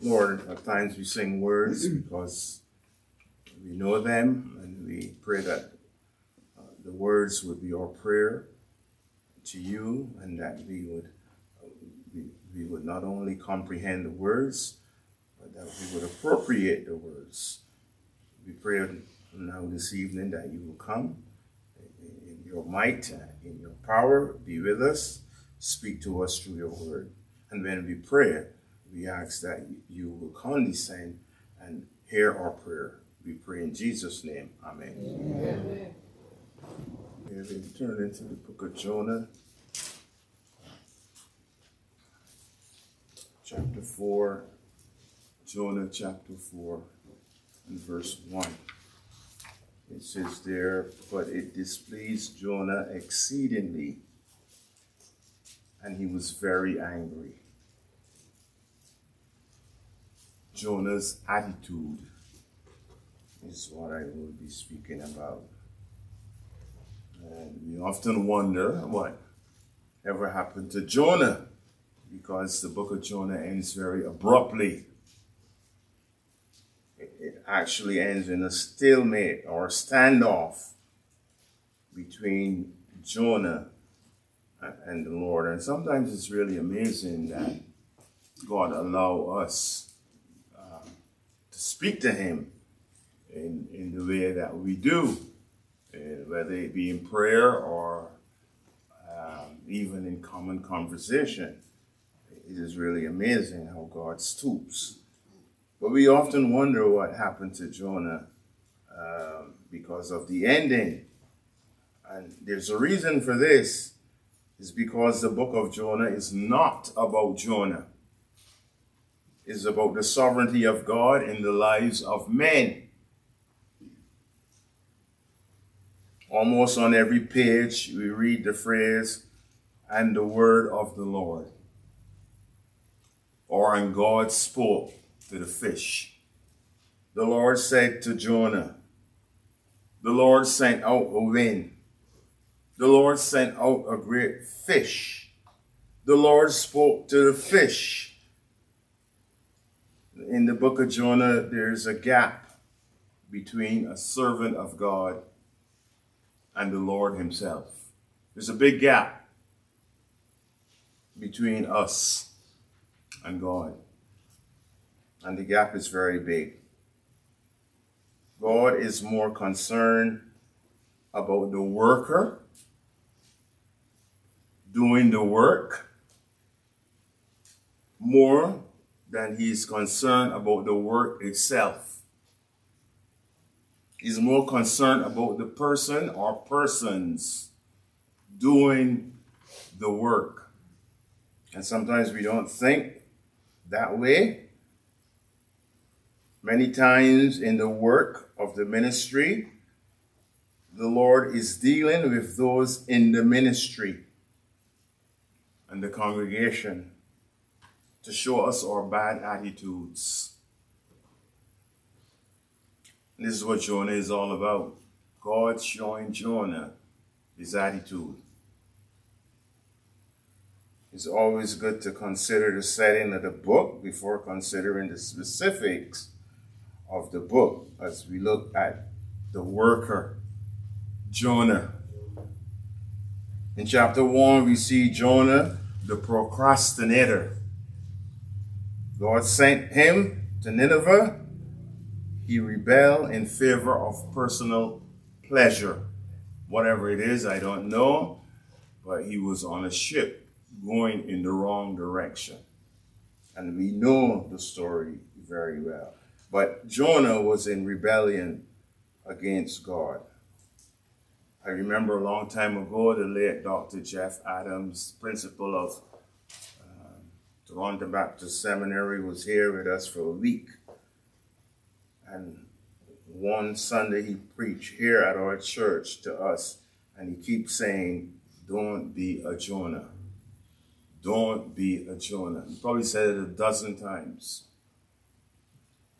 Lord, at times we sing words because we know them, and we pray that uh, the words would be our prayer to you, and that we would uh, we, we would not only comprehend the words, but that we would appropriate the words. We pray now this evening that you will come in your might, in your power, be with us, speak to us through your word. And when we pray, we ask that you will condescend and hear our prayer. We pray in Jesus' name. Amen. Amen. Here we turn into the book of Jonah, chapter 4. Jonah chapter 4 and verse 1. It says there, but it displeased Jonah exceedingly, and he was very angry. Jonah's attitude is what I will be speaking about. And we often wonder what ever happened to Jonah because the book of Jonah ends very abruptly. It, it actually ends in a stalemate or a standoff between Jonah and the Lord. And sometimes it's really amazing that God allow us speak to him in, in the way that we do, uh, whether it be in prayer or um, even in common conversation. It is really amazing how God stoops. But we often wonder what happened to Jonah um, because of the ending. And there's a reason for this, is because the book of Jonah is not about Jonah is about the sovereignty of God in the lives of men. Almost on every page, we read the phrase, and the word of the Lord. Or, and God spoke to the fish. The Lord said to Jonah, the Lord sent out a wind. The Lord sent out a great fish. The Lord spoke to the fish in the book of Jonah, there's a gap between a servant of God and the Lord Himself. There's a big gap between us and God. And the gap is very big. God is more concerned about the worker doing the work more than he is concerned about the work itself. He's more concerned about the person or persons doing the work. And sometimes we don't think that way. Many times in the work of the ministry, the Lord is dealing with those in the ministry and the congregation to show us our bad attitudes. This is what Jonah is all about. God showing Jonah his attitude. It's always good to consider the setting of the book before considering the specifics of the book as we look at the worker, Jonah. In chapter 1, we see Jonah, the procrastinator. God sent him to Nineveh. He rebelled in favor of personal pleasure. Whatever it is, I don't know, but he was on a ship going in the wrong direction. And we know the story very well. But Jonah was in rebellion against God. I remember a long time ago, the late Dr. Jeff Adams, principal of Toronto Baptist Seminary was here with us for a week. And one Sunday he preached here at our church to us, and he keeps saying, Don't be a Jonah. Don't be a Jonah. He probably said it a dozen times.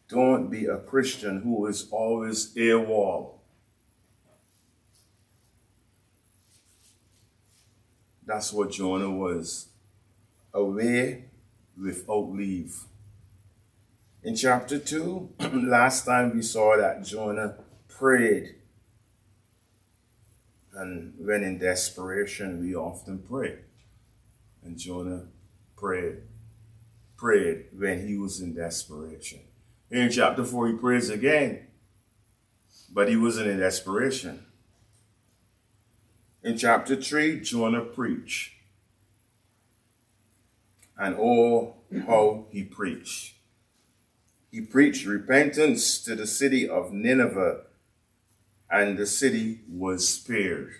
Don't be a Christian who is always AWOL. That's what Jonah was. Away without leave. In chapter 2, last time we saw that Jonah prayed. And when in desperation, we often pray. And Jonah prayed, prayed when he was in desperation. In chapter 4, he prays again, but he wasn't in desperation. In chapter 3, Jonah preached. And oh, how he preached. He preached repentance to the city of Nineveh, and the city was spared.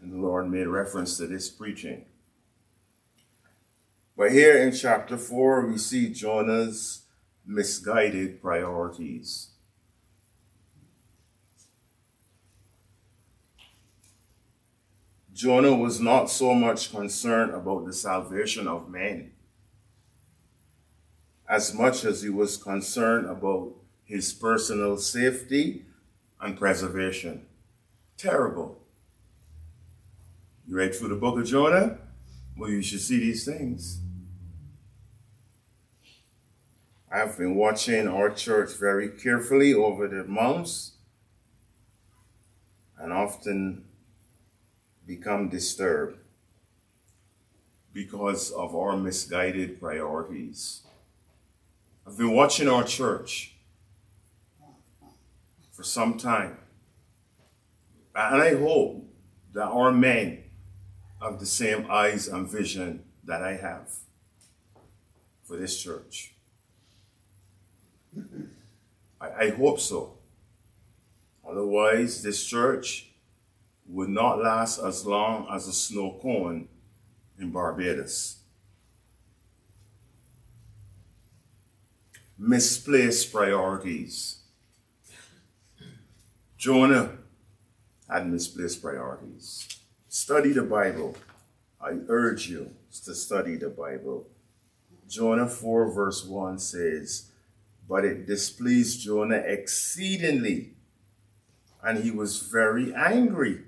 And the Lord made reference to this preaching. But here in chapter 4, we see Jonah's misguided priorities. Jonah was not so much concerned about the salvation of men as much as he was concerned about his personal safety and preservation. Terrible. You read through the book of Jonah? Well, you should see these things. I've been watching our church very carefully over the months and often become disturbed because of our misguided priorities. I've been watching our church for some time. And I hope that our men have the same eyes and vision that I have for this church. I, I hope so. Otherwise, this church would not last as long as a snow cone in Barbados. misplaced priorities. Jonah had misplaced priorities. Study the Bible. I urge you to study the Bible. Jonah 4, verse 1 says, But it displeased Jonah exceedingly, and he was very angry.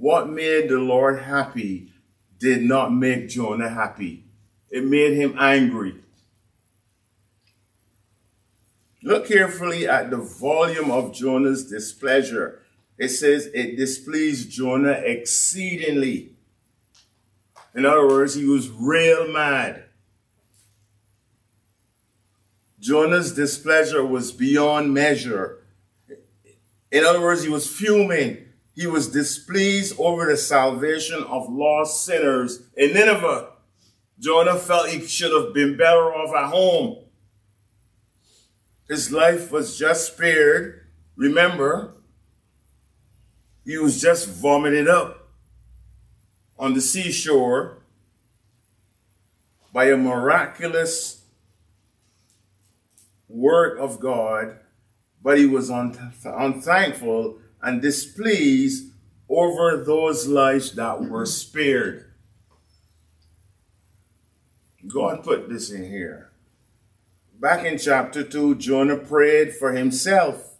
What made the Lord happy did not make Jonah happy, it made him angry. Look carefully at the volume of Jonah's displeasure. It says it displeased Jonah exceedingly. In other words, he was real mad. Jonah's displeasure was beyond measure. In other words, he was fuming. He was displeased over the salvation of lost sinners in Nineveh. Jonah felt he should have been better off at home. His life was just spared. Remember, he was just vomited up on the seashore by a miraculous work of God, but he was unthankful and displeased over those lives that were spared. God put this in here. Back in chapter 2, Jonah prayed for himself,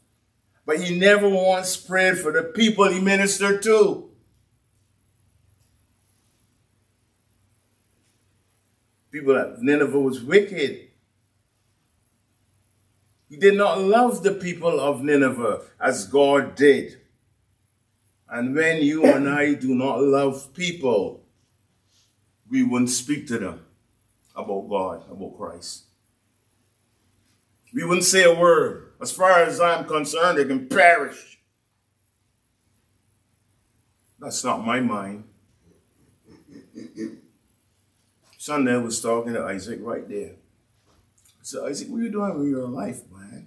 but he never once prayed for the people he ministered to. People at Nineveh was wicked. Did not love the people of Nineveh as God did. And when you and I do not love people, we wouldn't speak to them about God, about Christ. We wouldn't say a word. As far as I'm concerned, they can perish. That's not my mind. Sunday was talking to Isaac right there. I said, what you doing with your life, man?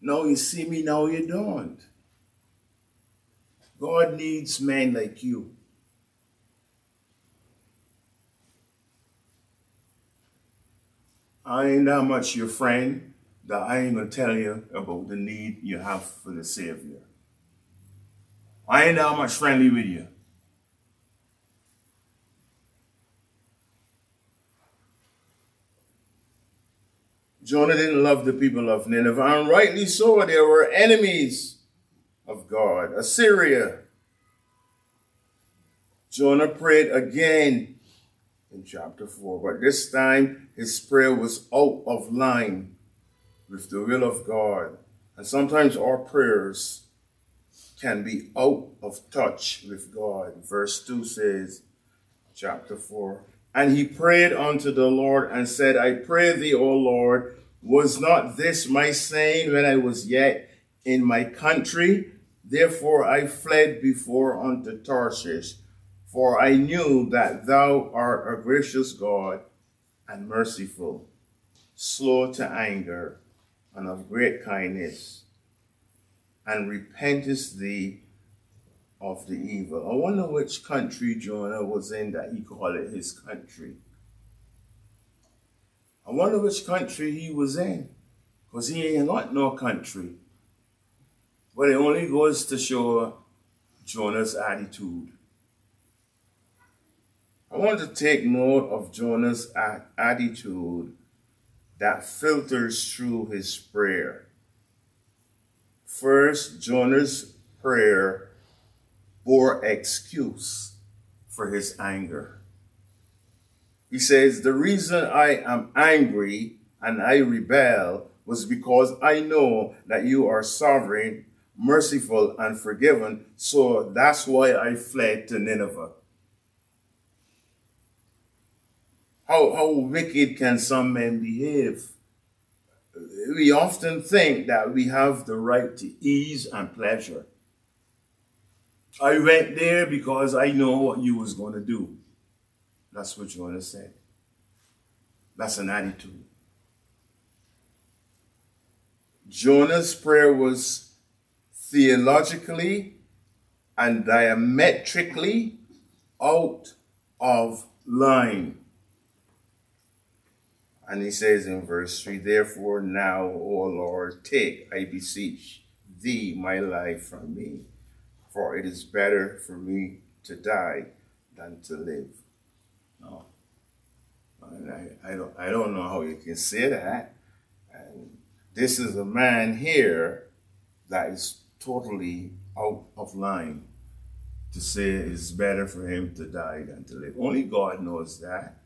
No, you see me, now you don't. God needs men like you. I ain't that much your friend that I ain't to tell you about the need you have for the Savior. I ain't that much friendly with you. Jonah didn't love the people of Nineveh, and rightly so. They were enemies of God. Assyria. Jonah prayed again in chapter 4. But this time, his prayer was out of line with the will of God. And sometimes our prayers can be out of touch with God. Verse 2 says, chapter 4, And he prayed unto the Lord and said, I pray thee, O Lord, was not this my saying when I was yet in my country? Therefore I fled before unto Tarshish, for I knew that thou art a gracious God and merciful, slow to anger, and of great kindness, and repentest thee of the evil. I wonder which country Jonah was in that he called it his country. I wonder which country he was in, because he ain't got no country. But it only goes to show Jonah's attitude. I want to take note of Jonah's attitude that filters through his prayer. First, Jonah's prayer bore excuse for his anger. He says, The reason I am angry and I rebel was because I know that you are sovereign, merciful, and forgiven. So that's why I fled to Nineveh. How, how wicked can some men behave? We often think that we have the right to ease and pleasure. I went there because I know what you was going to do. That's what Jonah said. That's an attitude. Jonah's prayer was theologically and diametrically out of line. And he says in verse 3 Therefore, now, O Lord, take, I beseech thee, my life from me, for it is better for me to die than to live. No. I, I, don't, I don't know how you can say that. And this is a man here that is totally out of line to say it's better for him to die than to live. Only God knows that.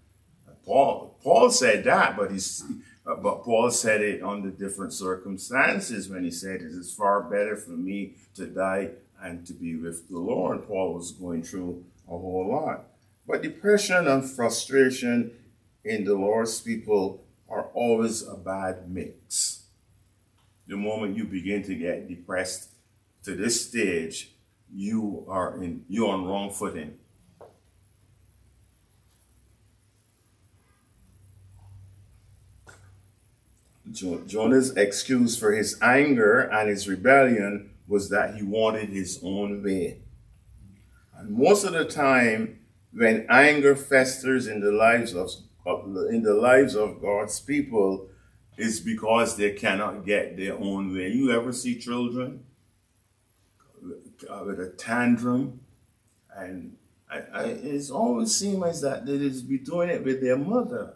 Paul Paul said that, but he's but Paul said it under different circumstances when he said it is far better for me to die and to be with the Lord. Paul was going through a whole lot. But depression and frustration in the Lord's people are always a bad mix. The moment you begin to get depressed to this stage, you are in you're on wrong footing. Jonah's excuse for his anger and his rebellion was that he wanted his own way. And most of the time, when anger festers in the lives of, in the lives of God's people, is because they cannot get their own way. You ever see children with a tantrum, and I, I, it's always seems as that they just be doing it with their mother.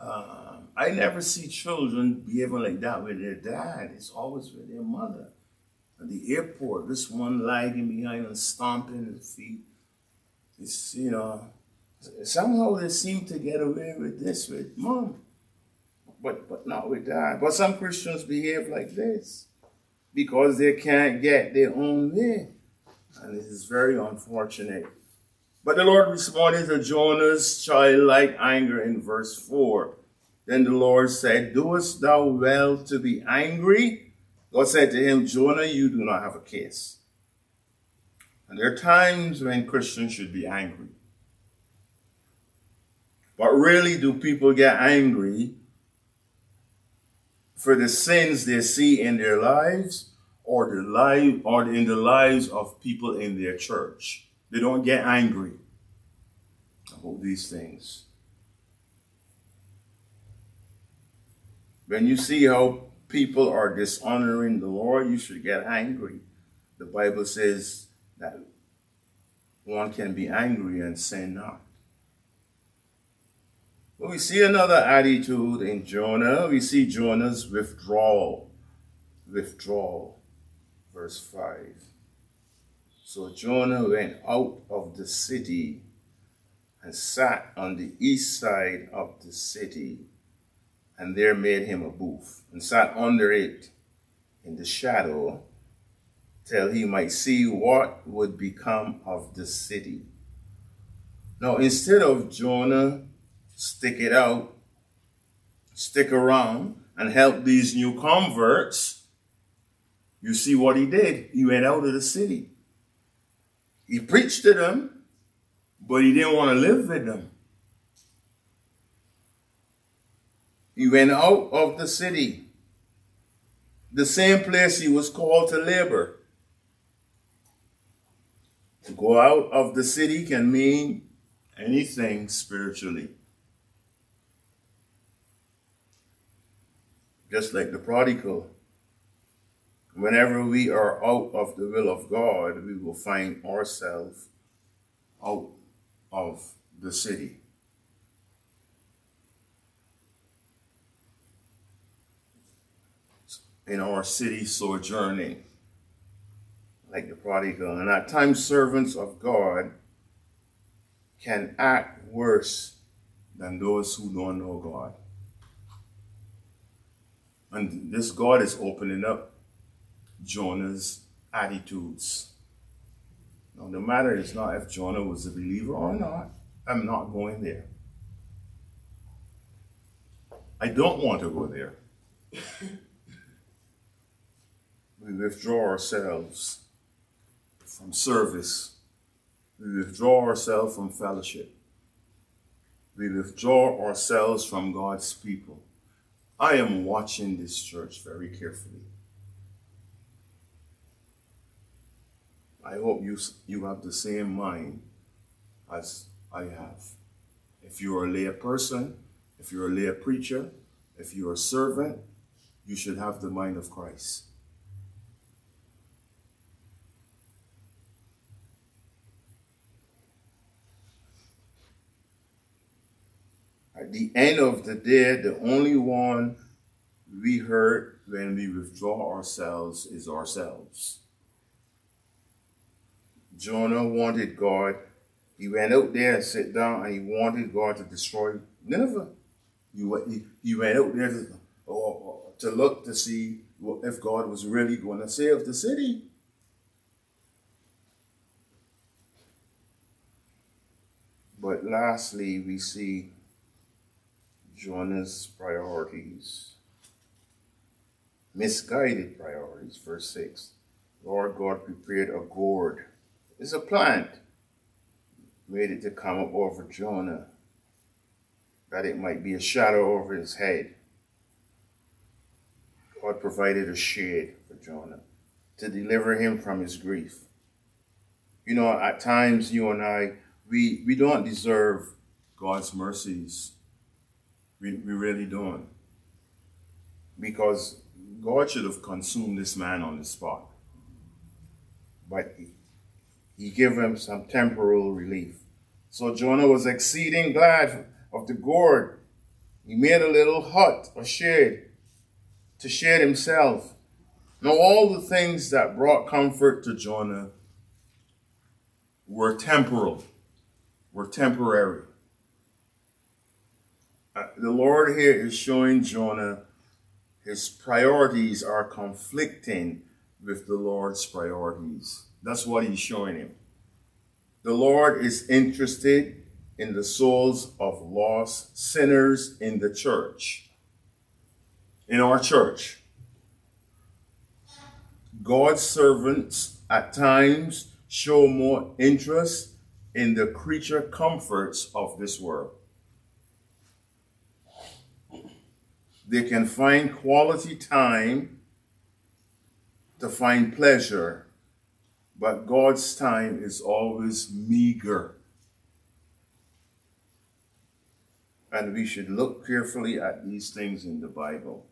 Uh, I never see children behaving like that with their dad. It's always with their mother. The airport, this one lagging behind and stomping his feet. It's, you know, somehow they seem to get away with this with mom, but, but not with dad. But some Christians behave like this because they can't get their own way. And this is very unfortunate. But the Lord responded to Jonah's childlike anger in verse 4. Then the Lord said, Doest thou well to be angry? God said to him, Jonah, you do not have a case. And there are times when Christians should be angry. But really, do people get angry for the sins they see in their lives or the life or in the lives of people in their church? They don't get angry about these things. When you see how people are dishonoring the Lord, you should get angry. The Bible says that one can be angry and sin not. But we see another attitude in Jonah. We see Jonah's withdrawal. Withdrawal. Verse 5. So Jonah went out of the city and sat on the east side of the city, and there made him a booth, and sat under it in the shadow till he might see what would become of the city. Now, instead of Jonah stick it out, stick around, and help these new converts, you see what he did. He went out of the city. He preached to them, but he didn't want to live with them. He went out of the city, the same place he was called to labor. To go out of the city can mean anything spiritually. Just like the prodigal. Whenever we are out of the will of God, we will find ourselves out of the city. In our city sojourning like the prodigal. And at times, servants of God can act worse than those who don't know God. And this God is opening up Jonah's attitudes. Now, the matter is not if Jonah was a believer or not. I'm not going there. I don't want to go there. we withdraw ourselves from service. We withdraw ourselves from fellowship. We withdraw ourselves from God's people. I am watching this church very carefully. I hope you, you have the same mind as I have. If you're a lay person, if you're a lay preacher, if you're a servant, you should have the mind of Christ. The end of the day, the only one we hurt when we withdraw ourselves is ourselves. Jonah wanted God. He went out there and sat down and he wanted God to destroy Nineveh. He, he, he went out there to, oh, to look to see if God was really going to save the city. But lastly, we see Jonah's priorities. Misguided priorities, verse 6. Lord God prepared a gourd. It's a plant. Made it to come up over Jonah, that it might be a shadow over his head. God provided a shade for Jonah to deliver him from his grief. You know, at times you and I, we, we don't deserve God's mercies we, we really don't. Because God should have consumed this man on the spot. But he, he gave him some temporal relief. So Jonah was exceeding glad of the gourd. He made a little hut, a shed, to shed himself. Now, all the things that brought comfort to Jonah were temporal, were temporary. The Lord here is showing Jonah his priorities are conflicting with the Lord's priorities. That's what he's showing him. The Lord is interested in the souls of lost sinners in the church, in our church. God's servants at times show more interest in the creature comforts of this world. They can find quality time to find pleasure, but God's time is always meager. And we should look carefully at these things in the Bible.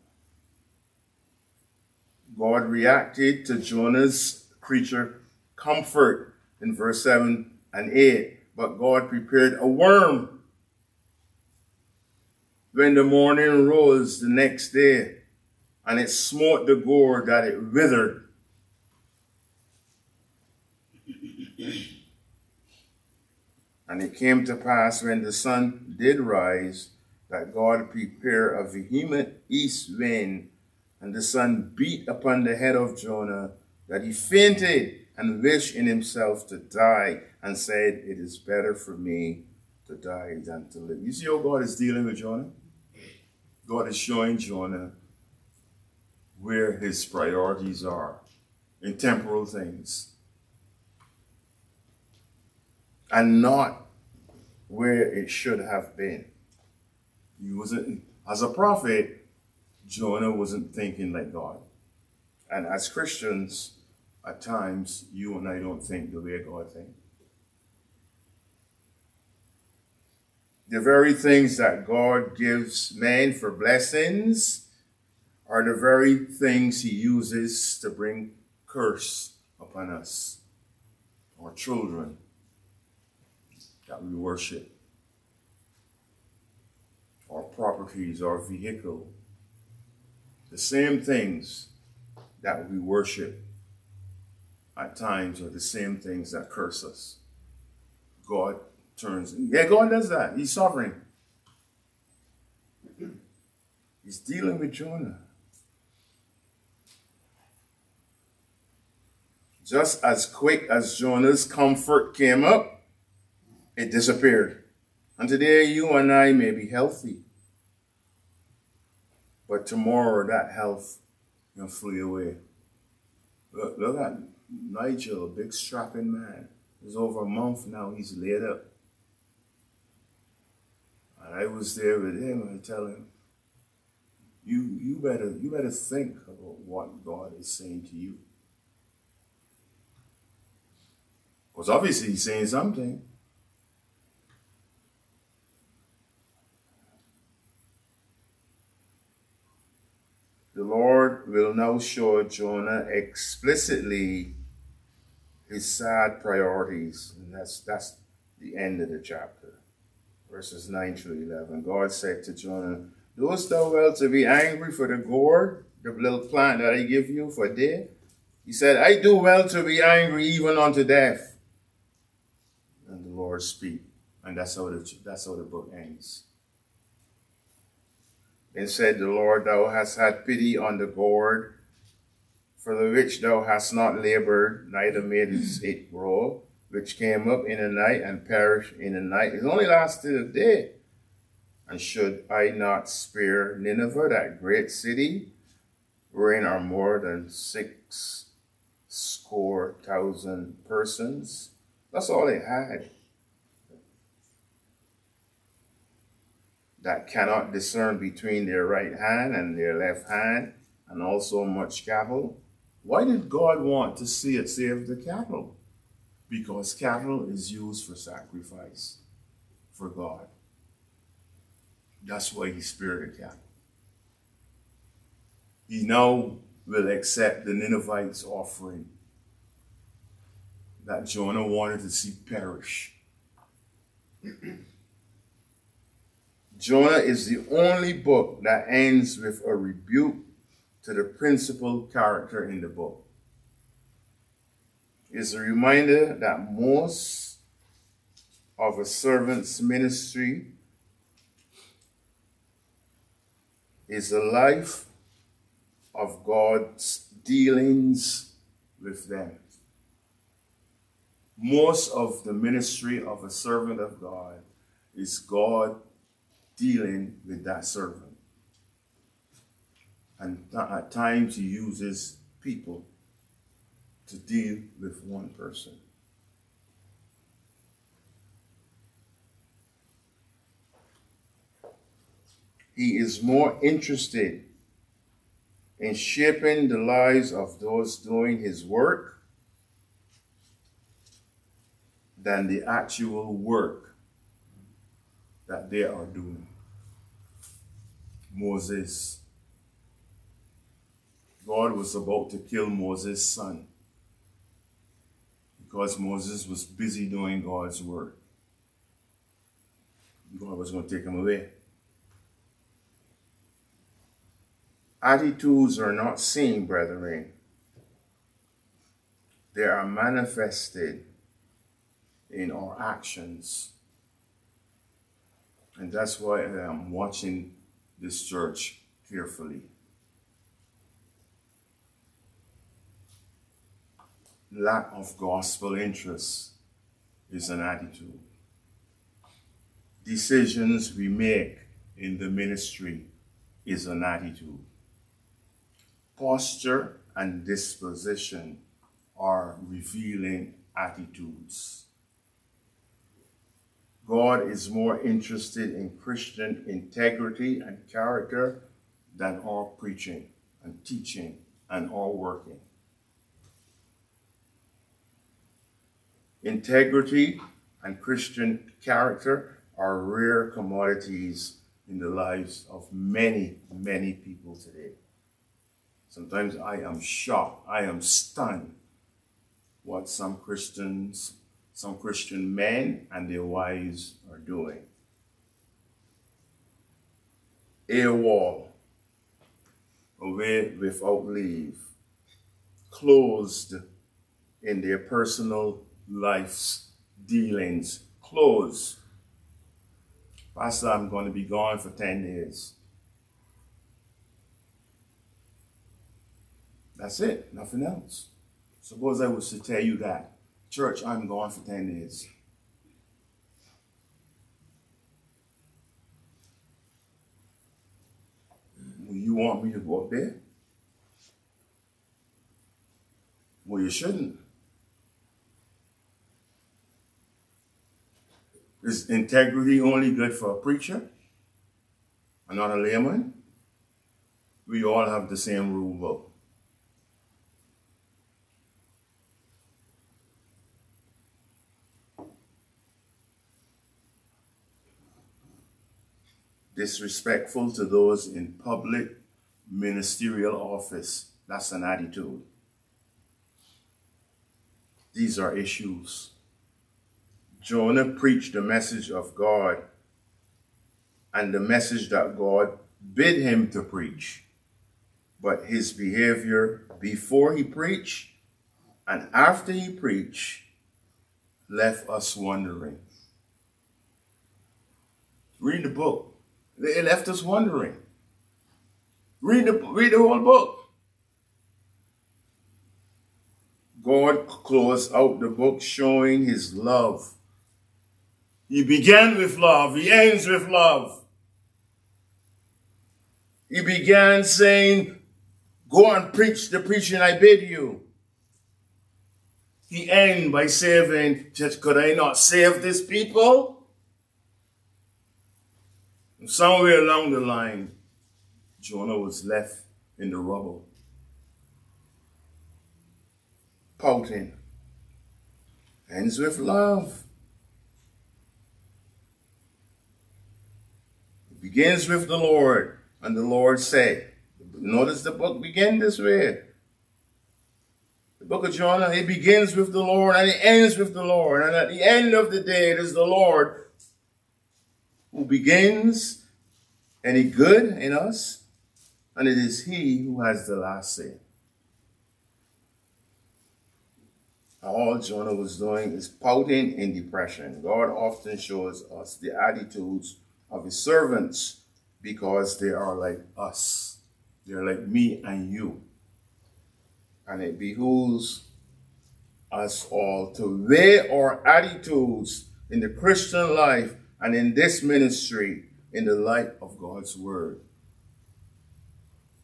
God reacted to Jonah's creature comfort in verse 7 and 8, but God prepared a worm when the morning rose the next day, and it smote the gourd that it withered. And it came to pass when the sun did rise that God prepared a vehement east wind, and the sun beat upon the head of Jonah, that he fainted and wished in himself to die, and said, It is better for me to die than to live. You see how God is dealing with Jonah? God is showing Jonah where his priorities are in temporal things and not where it should have been. He wasn't, as a prophet, Jonah wasn't thinking like God. And as Christians, at times, you and I don't think the way God thinks. The very things that God gives man for blessings are the very things he uses to bring curse upon us, our children that we worship, our properties, our vehicle, the same things that we worship at times are the same things that curse us. God turns. Yeah, God does that. He's sovereign. He's dealing with Jonah. Just as quick as Jonah's comfort came up, it disappeared. And today you and I may be healthy. But tomorrow that health will flee away. Look, look at Nigel, a big strapping man. It's over a month now he's laid up. And I was there with him and tell him, you you better you better think about what God is saying to you. Because obviously he's saying something. The Lord will now show Jonah explicitly his sad priorities. And that's that's the end of the chapter. Verses 9 through 11. God said to Jonah, Dost thou well to be angry for the gourd, the little plant that I give you for death? He said, I do well to be angry even unto death. And the Lord speak. And that's how the, that's how the book ends. Then said the Lord, Thou hast had pity on the gourd, for the which thou hast not labored, neither made it grow, which came up in a night and perished in a night. It only lasted a day. And should I not spare Nineveh, that great city, wherein are more than six score thousand persons? That's all they had. that cannot discern between their right hand and their left hand, and also much cattle. Why did God want to see it save the cattle? Because cattle is used for sacrifice for God. That's why he spared the cattle. He now will accept the Ninevites' offering that Jonah wanted to see perish. Jonah is the only book that ends with a rebuke to the principal character in the book. It's a reminder that most of a servant's ministry is a life of God's dealings with them. Most of the ministry of a servant of God is God dealing with that servant. And at times he uses people to deal with one person. He is more interested in shaping the lives of those doing his work than the actual work that they are doing. Moses. God was about to kill Moses' son because Moses was busy doing God's work. God was going to take him away. Attitudes are not seen, brethren. They are manifested in our actions And that's why I'm watching this church carefully. Lack of gospel interest is an attitude. Decisions we make in the ministry is an attitude. Posture and disposition are revealing attitudes. God is more interested in Christian integrity and character than our preaching and teaching and our working. Integrity and Christian character are rare commodities in the lives of many, many people today. Sometimes I am shocked, I am stunned what some Christians, some Christian men and their wives are doing. AWOL, away without leave, closed in their personal life's dealings, closed. Pastor, I'm going to be gone for 10 days. That's it, nothing else. Suppose I was to tell you that, church, I'm gone for 10 days. Will you want me to go up there? Well, you shouldn't. Is integrity only good for a preacher and not a layman? We all have the same rule book. disrespectful to those in public ministerial office. That's an attitude. These are issues. Jonah preached the message of God and the message that God bid him to preach. But his behavior before he preached and after he preached left us wondering. Read the book. It left us wondering. Read the, read the whole book. God closed out the book showing his love. He began with love. He ends with love. He began saying, Go and preach the preaching I bid you. He ended by saying, could I not save this people? And somewhere along the line, Jonah was left in the rubble, pouting. Ends with love. Begins with the Lord, and the Lord say, notice the book begin this way. The book of Jonah, it begins with the Lord and it ends with the Lord. And at the end of the day, it is the Lord who begins any good in us, and it is he who has the last say. All Jonah was doing is pouting in depression. God often shows us the attitudes of his servants because they are like us. They're like me and you. And it behooves us all to weigh our attitudes in the Christian life and in this ministry in the light of God's word.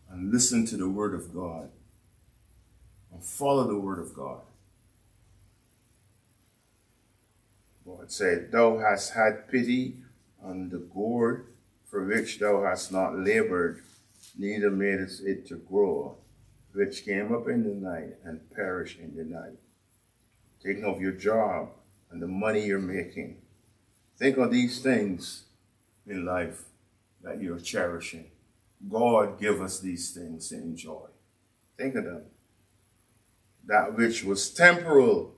And listen to the word of God. And follow the word of God. God said, Thou hast had pity on the gourd for which thou hast not labored, neither madest it to grow, which came up in the night and perished in the night. Thinking of your job and the money you're making Think of these things in life that you're cherishing. God give us these things to enjoy. Think of them. That which was temporal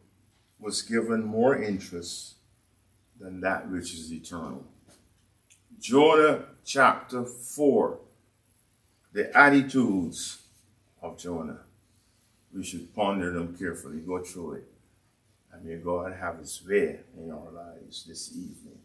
was given more interest than that which is eternal. Jonah chapter 4, the attitudes of Jonah. We should ponder them carefully, go through it. And may God have his way in our lives this evening.